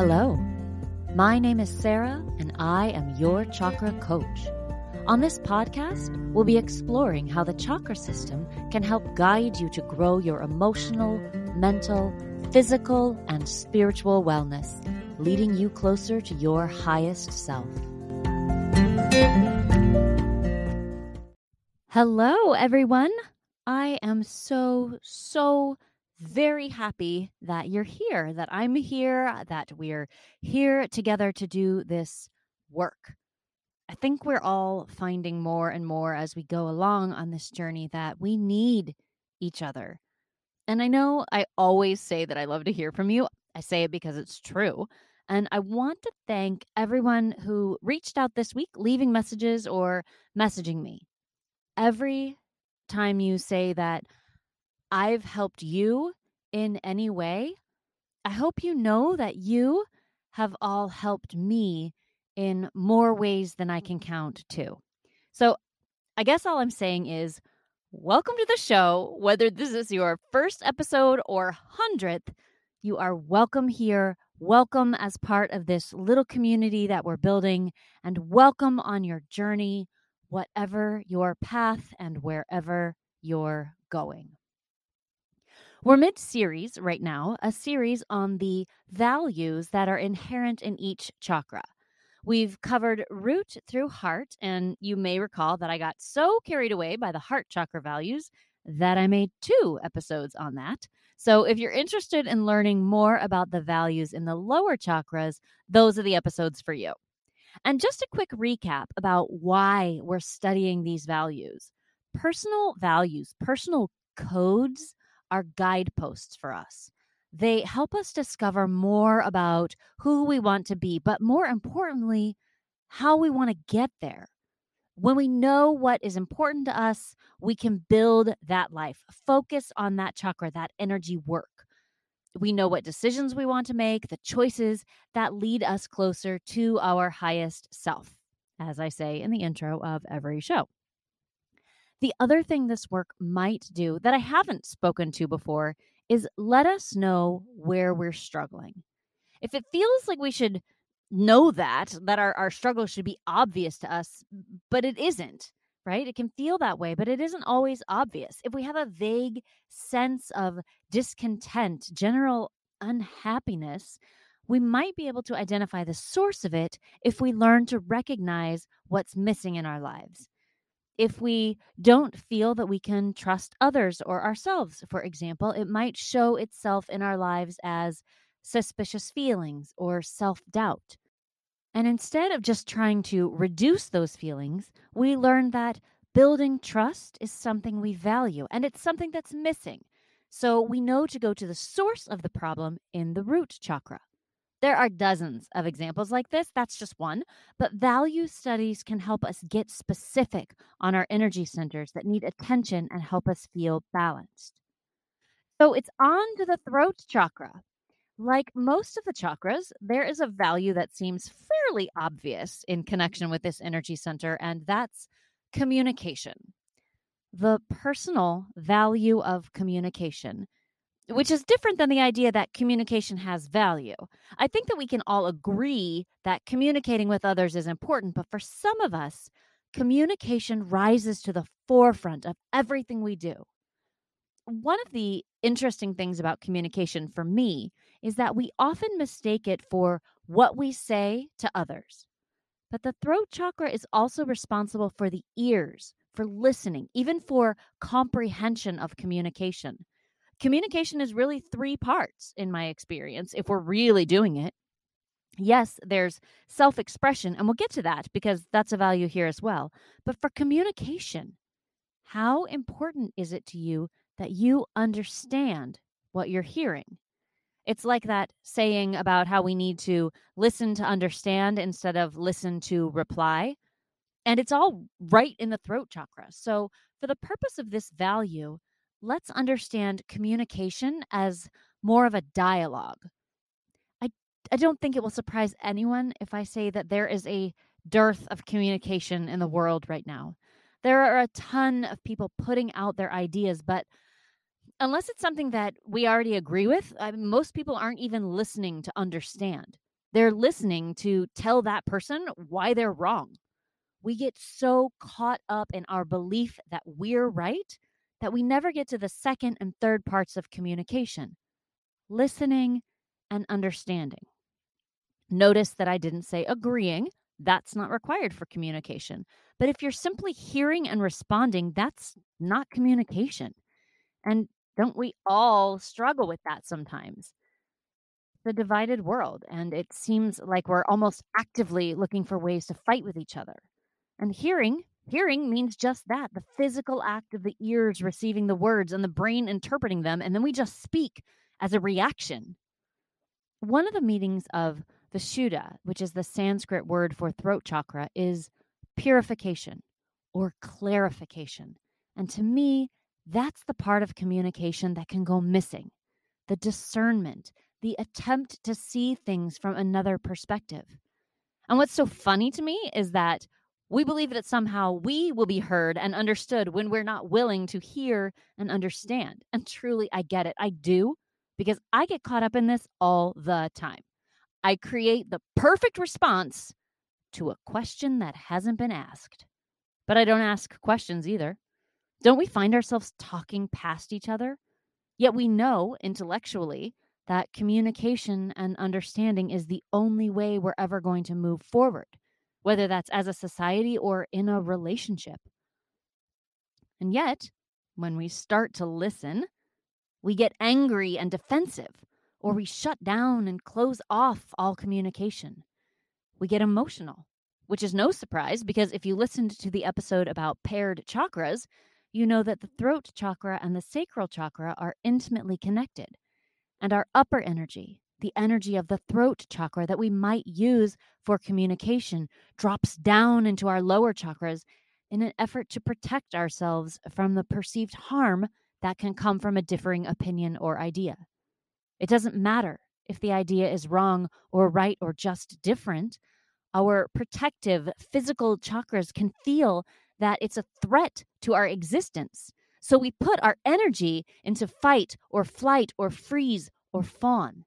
Hello. My name is Sarah, and I am your chakra coach. On this podcast, we'll be exploring how the chakra system can help guide you to grow your emotional, mental, physical, and spiritual wellness, leading you closer to your highest self. Hello, everyone. I am so, so very happy that you're here, that I'm here, that we're here together to do this work. I think we're all finding more and more as we go along on this journey that we need each other. And I know I always say that I love to hear from you. I say it because it's true. And I want to thank everyone who reached out this week, leaving messages or messaging me. Every time you say that I've helped you in any way, I hope you know that you have all helped me in more ways than I can count, too. So I guess all I'm saying is welcome to the show. Whether this is your first episode or hundredth, you are welcome here. Welcome as part of this little community that we're building, and welcome on your journey, whatever your path and wherever you're going. We're mid series right now, a series on the values that are inherent in each chakra. We've covered root through heart, and you may recall that I got so carried away by the heart chakra values that I made two episodes on that. So, if you're interested in learning more about the values in the lower chakras, those are the episodes for you. And just a quick recap about why we're studying these values. Personal values, personal codes are guideposts for us. They help us discover more about who we want to be, but more importantly, how we want to get there. When we know what is important to us, we can build that life, focus on that chakra, that energy work. We know what decisions we want to make, the choices that lead us closer to our highest self, as I say in the intro of every show. The other thing this work might do that I haven't spoken to before is let us know where we're struggling. If it feels like we should know that, that our, our struggle should be obvious to us, but it isn't, right? It can feel that way, but it isn't always obvious. If we have a vague sense of discontent, general unhappiness, we might be able to identify the source of it if we learn to recognize what's missing in our lives if we don't feel that we can trust others or ourselves, for example, it might show itself in our lives as suspicious feelings or self doubt. And instead of just trying to reduce those feelings, we learn that building trust is something we value and it's something that's missing. So we know to go to the source of the problem in the root chakra. There are dozens of examples like this. That's just one. But value studies can help us get specific on our energy centers that need attention and help us feel balanced. So it's on to the throat chakra. Like most of the chakras, there is a value that seems fairly obvious in connection with this energy center, and that's communication. The personal value of communication which is different than the idea that communication has value. I think that we can all agree that communicating with others is important, but for some of us, communication rises to the forefront of everything we do. One of the interesting things about communication for me is that we often mistake it for what we say to others. But the throat chakra is also responsible for the ears, for listening, even for comprehension of communication communication is really three parts in my experience if we're really doing it. Yes there's self-expression and we'll get to that because that's a value here as well but for communication how important is it to you that you understand what you're hearing? It's like that saying about how we need to listen to understand instead of listen to reply and it's all right in the throat chakra. So for the purpose of this value let's understand communication as more of a dialogue. I, I don't think it will surprise anyone if I say that there is a dearth of communication in the world right now. There are a ton of people putting out their ideas, but unless it's something that we already agree with, I mean, most people aren't even listening to understand. They're listening to tell that person why they're wrong. We get so caught up in our belief that we're right that we never get to the second and third parts of communication listening and understanding. Notice that I didn't say agreeing. That's not required for communication. But if you're simply hearing and responding, that's not communication. And don't we all struggle with that sometimes? The divided world, and it seems like we're almost actively looking for ways to fight with each other. And hearing, hearing means just that the physical act of the ears receiving the words and the brain interpreting them, and then we just speak as a reaction. One of the meanings of the Shuddha, which is the Sanskrit word for throat chakra, is purification or clarification. And to me, that's the part of communication that can go missing the discernment, the attempt to see things from another perspective. And what's so funny to me is that we believe that somehow we will be heard and understood when we're not willing to hear and understand. And truly, I get it. I do because I get caught up in this all the time. I create the perfect response to a question that hasn't been asked. But I don't ask questions either. Don't we find ourselves talking past each other? Yet we know intellectually that communication and understanding is the only way we're ever going to move forward, whether that's as a society or in a relationship. And yet, when we start to listen, we get angry and defensive or we shut down and close off all communication. We get emotional, which is no surprise because if you listened to the episode about paired chakras, you know that the throat chakra and the sacral chakra are intimately connected. And our upper energy, the energy of the throat chakra that we might use for communication, drops down into our lower chakras in an effort to protect ourselves from the perceived harm that can come from a differing opinion or idea. It doesn't matter if the idea is wrong or right or just different. Our protective physical chakras can feel that it's a threat to our existence. So we put our energy into fight or flight or freeze or fawn.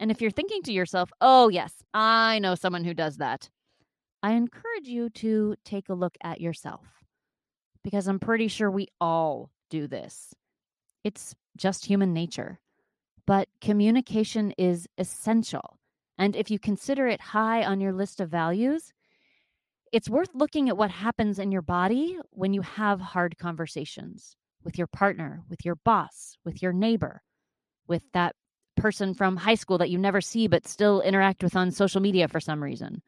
And if you're thinking to yourself, oh, yes, I know someone who does that, I encourage you to take a look at yourself because I'm pretty sure we all do this. It's just human nature but communication is essential. And if you consider it high on your list of values, it's worth looking at what happens in your body when you have hard conversations with your partner, with your boss, with your neighbor, with that person from high school that you never see but still interact with on social media for some reason,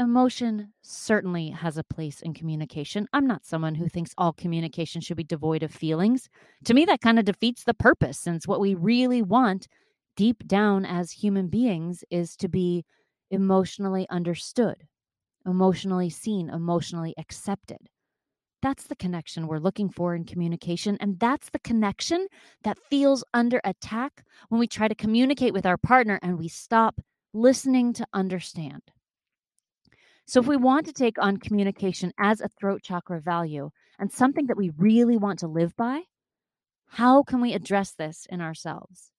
Emotion certainly has a place in communication. I'm not someone who thinks all communication should be devoid of feelings. To me, that kind of defeats the purpose, since what we really want deep down as human beings is to be emotionally understood, emotionally seen, emotionally accepted. That's the connection we're looking for in communication. And that's the connection that feels under attack when we try to communicate with our partner and we stop listening to understand. So, if we want to take on communication as a throat chakra value and something that we really want to live by, how can we address this in ourselves?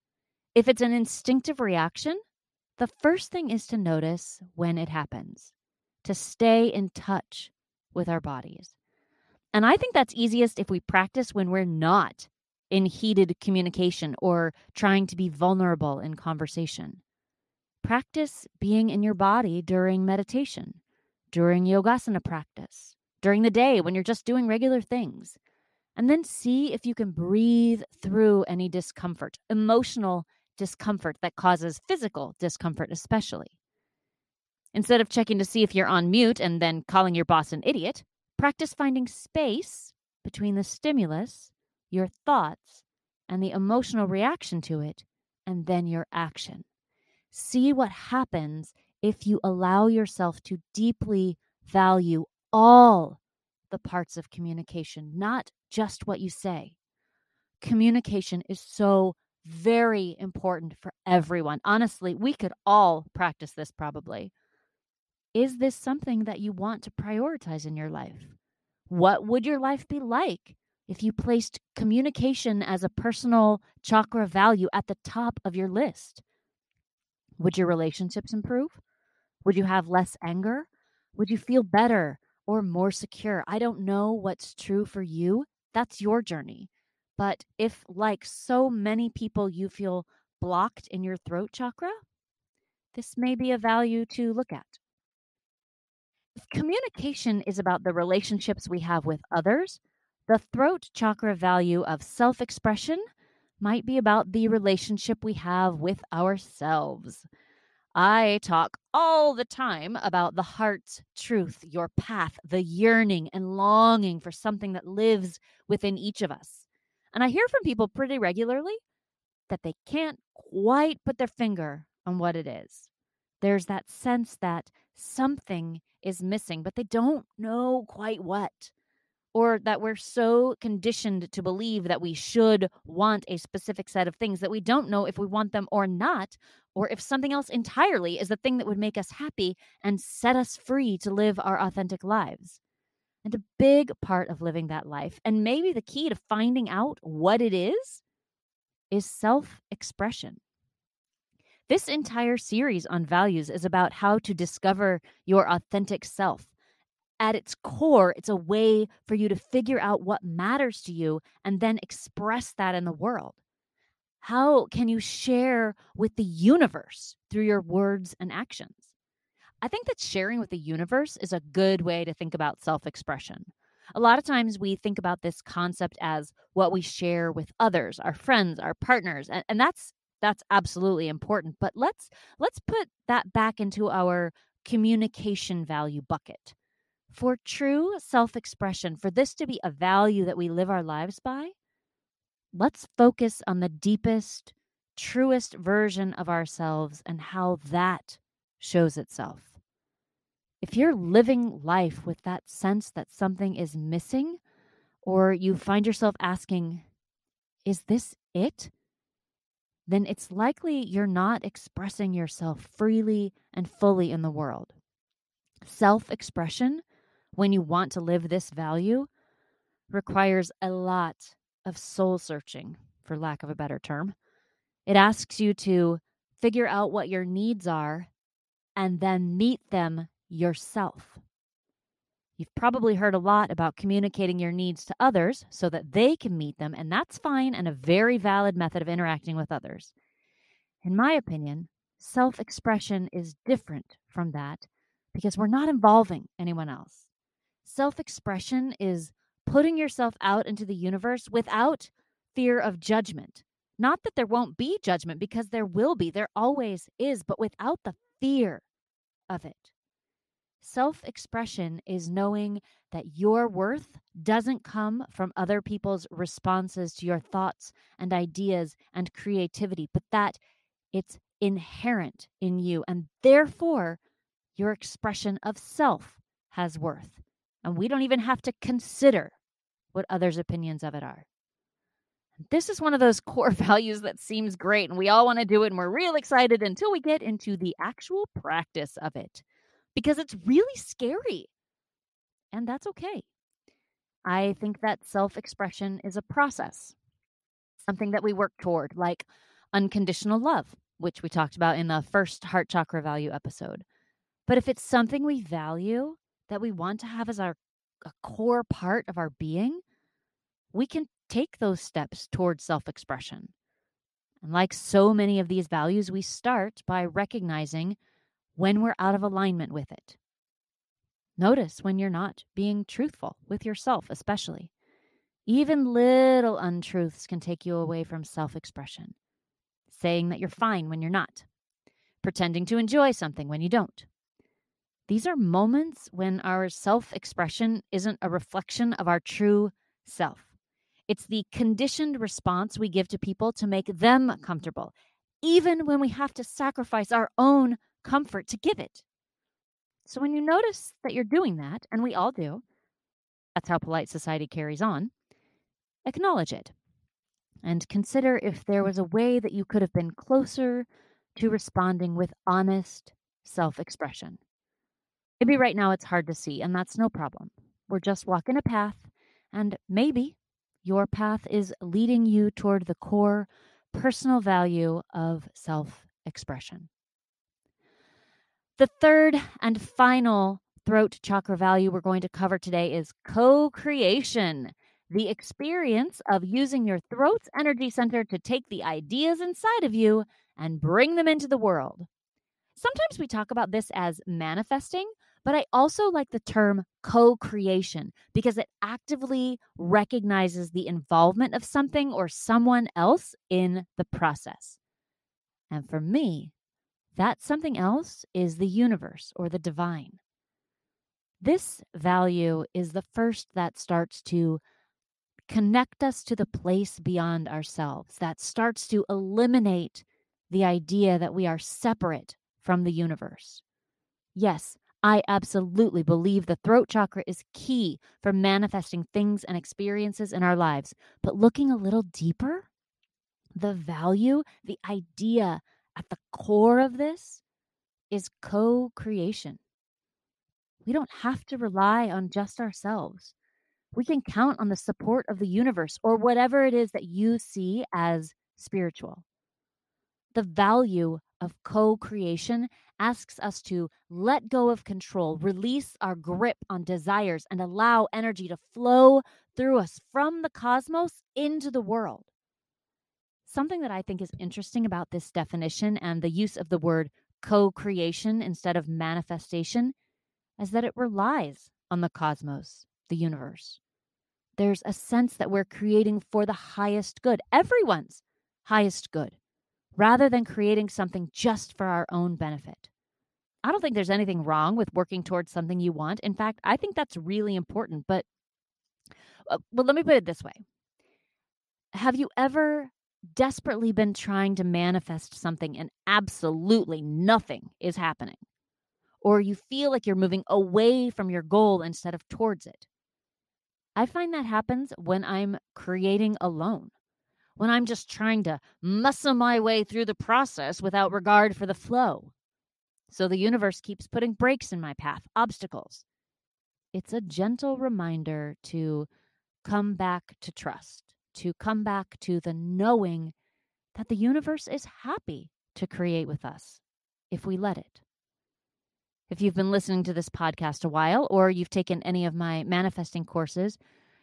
If it's an instinctive reaction, the first thing is to notice when it happens, to stay in touch with our bodies. And I think that's easiest if we practice when we're not in heated communication or trying to be vulnerable in conversation. Practice being in your body during meditation during yogasana practice, during the day when you're just doing regular things. And then see if you can breathe through any discomfort, emotional discomfort that causes physical discomfort, especially. Instead of checking to see if you're on mute and then calling your boss an idiot, practice finding space between the stimulus, your thoughts, and the emotional reaction to it, and then your action. See what happens if you allow yourself to deeply value all the parts of communication, not just what you say. Communication is so very important for everyone. Honestly, we could all practice this probably. Is this something that you want to prioritize in your life? What would your life be like if you placed communication as a personal chakra value at the top of your list? Would your relationships improve? Would you have less anger? Would you feel better or more secure? I don't know what's true for you. That's your journey. But if, like so many people, you feel blocked in your throat chakra, this may be a value to look at. If communication is about the relationships we have with others, the throat chakra value of self expression might be about the mm-hmm. relationship we have with ourselves. I talk all the time about the heart's truth, your path, the yearning and longing for something that lives within each of us. And I hear from people pretty regularly that they can't quite put their finger on what it is. There's that sense that something is missing, but they don't know quite what. Or that we're so conditioned to believe that we should want a specific set of things that we don't know if we want them or not, or if something else entirely is the thing that would make us happy and set us free to live our authentic lives. And a big part of living that life, and maybe the key to finding out what it is, is self expression. This entire series on values is about how to discover your authentic self. At its core, it's a way for you to figure out what matters to you and then express that in the world. How can you share with the universe through your words and actions? I think that sharing with the universe is a good way to think about self expression. A lot of times we think about this concept as what we share with others, our friends, our partners, and, and that's that's absolutely important. But let's let's put that back into our communication value bucket. For true self-expression, for this to be a value that we live our lives by, let's focus on the deepest, truest version of ourselves and how that shows itself. If you're living life with that sense that something is missing, or you find yourself asking, Is this it? Then it's likely you're not expressing yourself freely and fully in the world. Self expression, when you want to live this value, requires a lot of soul searching, for lack of a better term. It asks you to figure out what your needs are and then meet them yourself. You've probably heard a lot about communicating your needs to others so that they can meet them, and that's fine and a very valid method of interacting with others. In my opinion, self expression is different from that because we're not involving anyone else. Self expression is putting yourself out into the universe without fear of judgment. Not that there won't be judgment, because there will be, there always is, but without the fear of it. Self expression is knowing that your worth doesn't come from other people's responses to your thoughts and ideas and creativity, but that it's inherent in you. And therefore, your expression of self has worth. And we don't even have to consider what others' opinions of it are. This is one of those core values that seems great, and we all want to do it, and we're real excited until we get into the actual practice of it because it's really scary. And that's okay. I think that self expression is a process, something that we work toward, like unconditional love, which we talked about in the first heart chakra value episode. But if it's something we value, that we want to have as our a core part of our being, we can take those steps towards self expression. And like so many of these values, we start by recognizing when we're out of alignment with it. Notice when you're not being truthful with yourself, especially. Even little untruths can take you away from self expression. Saying that you're fine when you're not, pretending to enjoy something when you don't, these are moments when our self expression isn't a reflection of our true self. It's the conditioned response we give to people to make them comfortable, even when we have to sacrifice our own comfort to give it. So when you notice that you're doing that, and we all do, that's how polite society carries on, acknowledge it and consider if there was a way that you could have been closer to responding with honest self expression. Maybe right now it's hard to see, and that's no problem. We're just walking a path, and maybe your path is leading you toward the core personal value of self expression. The third and final throat chakra value we're going to cover today is co creation, the experience of using your throat's energy center to take the ideas inside of you and bring them into the world. Sometimes we talk about this as manifesting, but I also like the term co creation because it actively recognizes the involvement of something or someone else in the process. And for me, that something else is the universe or the divine. This value is the first that starts to connect us to the place beyond ourselves, that starts to eliminate the idea that we are separate from the universe. Yes, I absolutely believe the throat chakra is key for manifesting things and experiences in our lives. But looking a little deeper, the value, the idea at the core of this is co creation. We don't have to rely on just ourselves. We can count on the support of the universe or whatever it is that you see as spiritual. The value of co creation asks us to let go of control, release our grip on desires, and allow energy to flow through us from the cosmos into the world. Something that I think is interesting about this definition and the use of the word co creation instead of manifestation is that it relies on the cosmos, the universe. There's a sense that we're creating for the highest good, everyone's highest good rather than creating something just for our own benefit. I don't think there's anything wrong with working towards something you want. In fact, I think that's really important. But, uh, well, let me put it this way Have you ever desperately been trying to manifest something and absolutely nothing is happening? Or you feel like you're moving away from your goal instead of towards it? I find that happens when I'm creating alone when I'm just trying to muscle my way through the process without regard for the flow. So the universe keeps putting breaks in my path, obstacles. It's a gentle reminder to come back to trust, to come back to the knowing that the universe is happy to create with us if we let it. If you've been listening to this podcast a while, or you've taken any of my manifesting courses,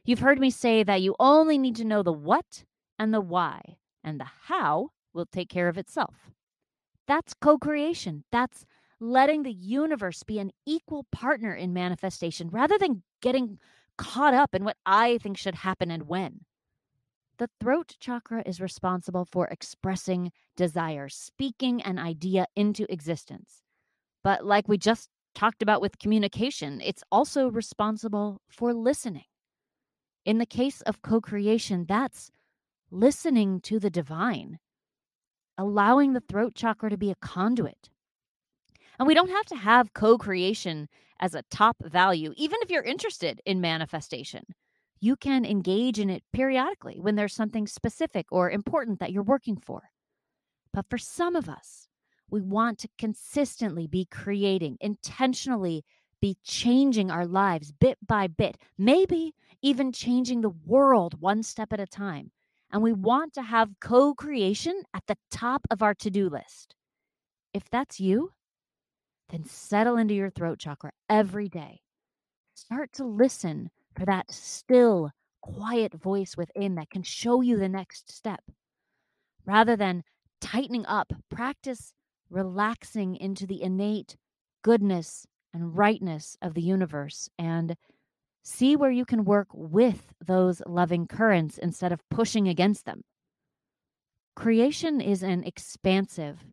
you've heard me say that you only need to know the what and the why, and the how will take care of itself. That's co creation. That's letting the universe be an equal partner in manifestation rather than getting caught up in what I think should happen and when. The throat chakra is responsible for expressing desire, speaking an idea into existence. But like we just talked about with communication, it's also responsible for listening. In the case of co creation, that's listening to the divine, allowing the throat chakra to be a conduit. And we don't have to have co creation as a top value, even if you're interested in manifestation. You can engage in it periodically when there's something specific or important that you're working for. But for some of us, we want to consistently be creating, intentionally be changing our lives bit by bit, maybe even changing the world one step at a time and we want to have co creation at the top of our to do list. If that's you, then settle into your throat chakra every day. Start to listen for that still, quiet voice within that can show you the next step. Rather than tightening up, practice relaxing into the innate goodness and rightness of the universe and See where you can work with those loving currents instead of pushing against them. Creation is an expansive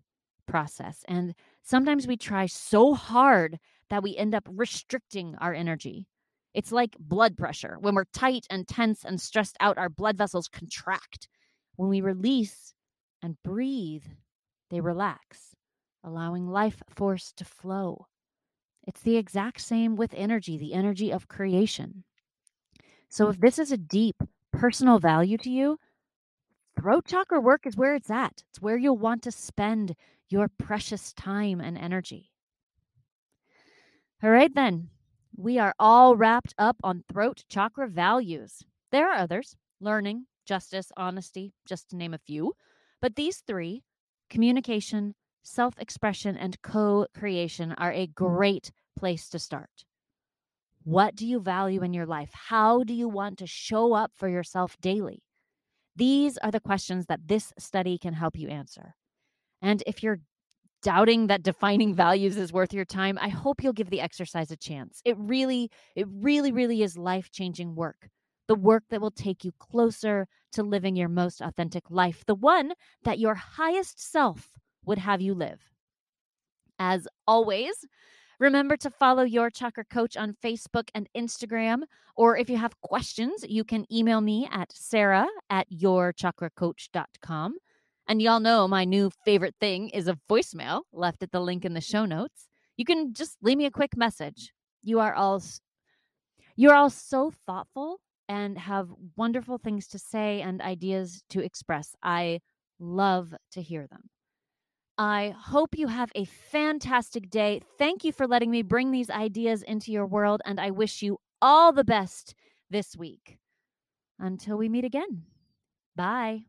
process, and sometimes we try so hard that we end up restricting our energy. It's like blood pressure. When we're tight and tense and stressed out, our blood vessels contract. When we release and breathe, they relax, allowing life force to flow. It's the exact same with energy, the energy of creation. So if this is a deep personal value to you, throat chakra work is where it's at. It's where you'll want to spend your precious time and energy. All right, then. We are all wrapped up on throat chakra values. There are others learning, justice, honesty, just to name a few. But these three communication, self expression and co creation are a great place to start. What do you value in your life? How do you want to show up for yourself daily? These are the questions that this study can help you answer. And if you're doubting that defining values is worth your time, I hope you'll give the exercise a chance. It really, it really, really is life changing work. The work that will take you closer to living your most authentic life, the one that your highest self would have you live. As always, remember to follow Your Chakra Coach on Facebook and Instagram. Or if you have questions, you can email me at sarah at yourchakracoach.com. And y'all know my new favorite thing is a voicemail left at the link in the show notes. You can just leave me a quick message. You are all you're all so thoughtful and have wonderful things to say and ideas to express. I love to hear them. I hope you have a fantastic day. Thank you for letting me bring these ideas into your world, and I wish you all the best this week. Until we meet again. Bye.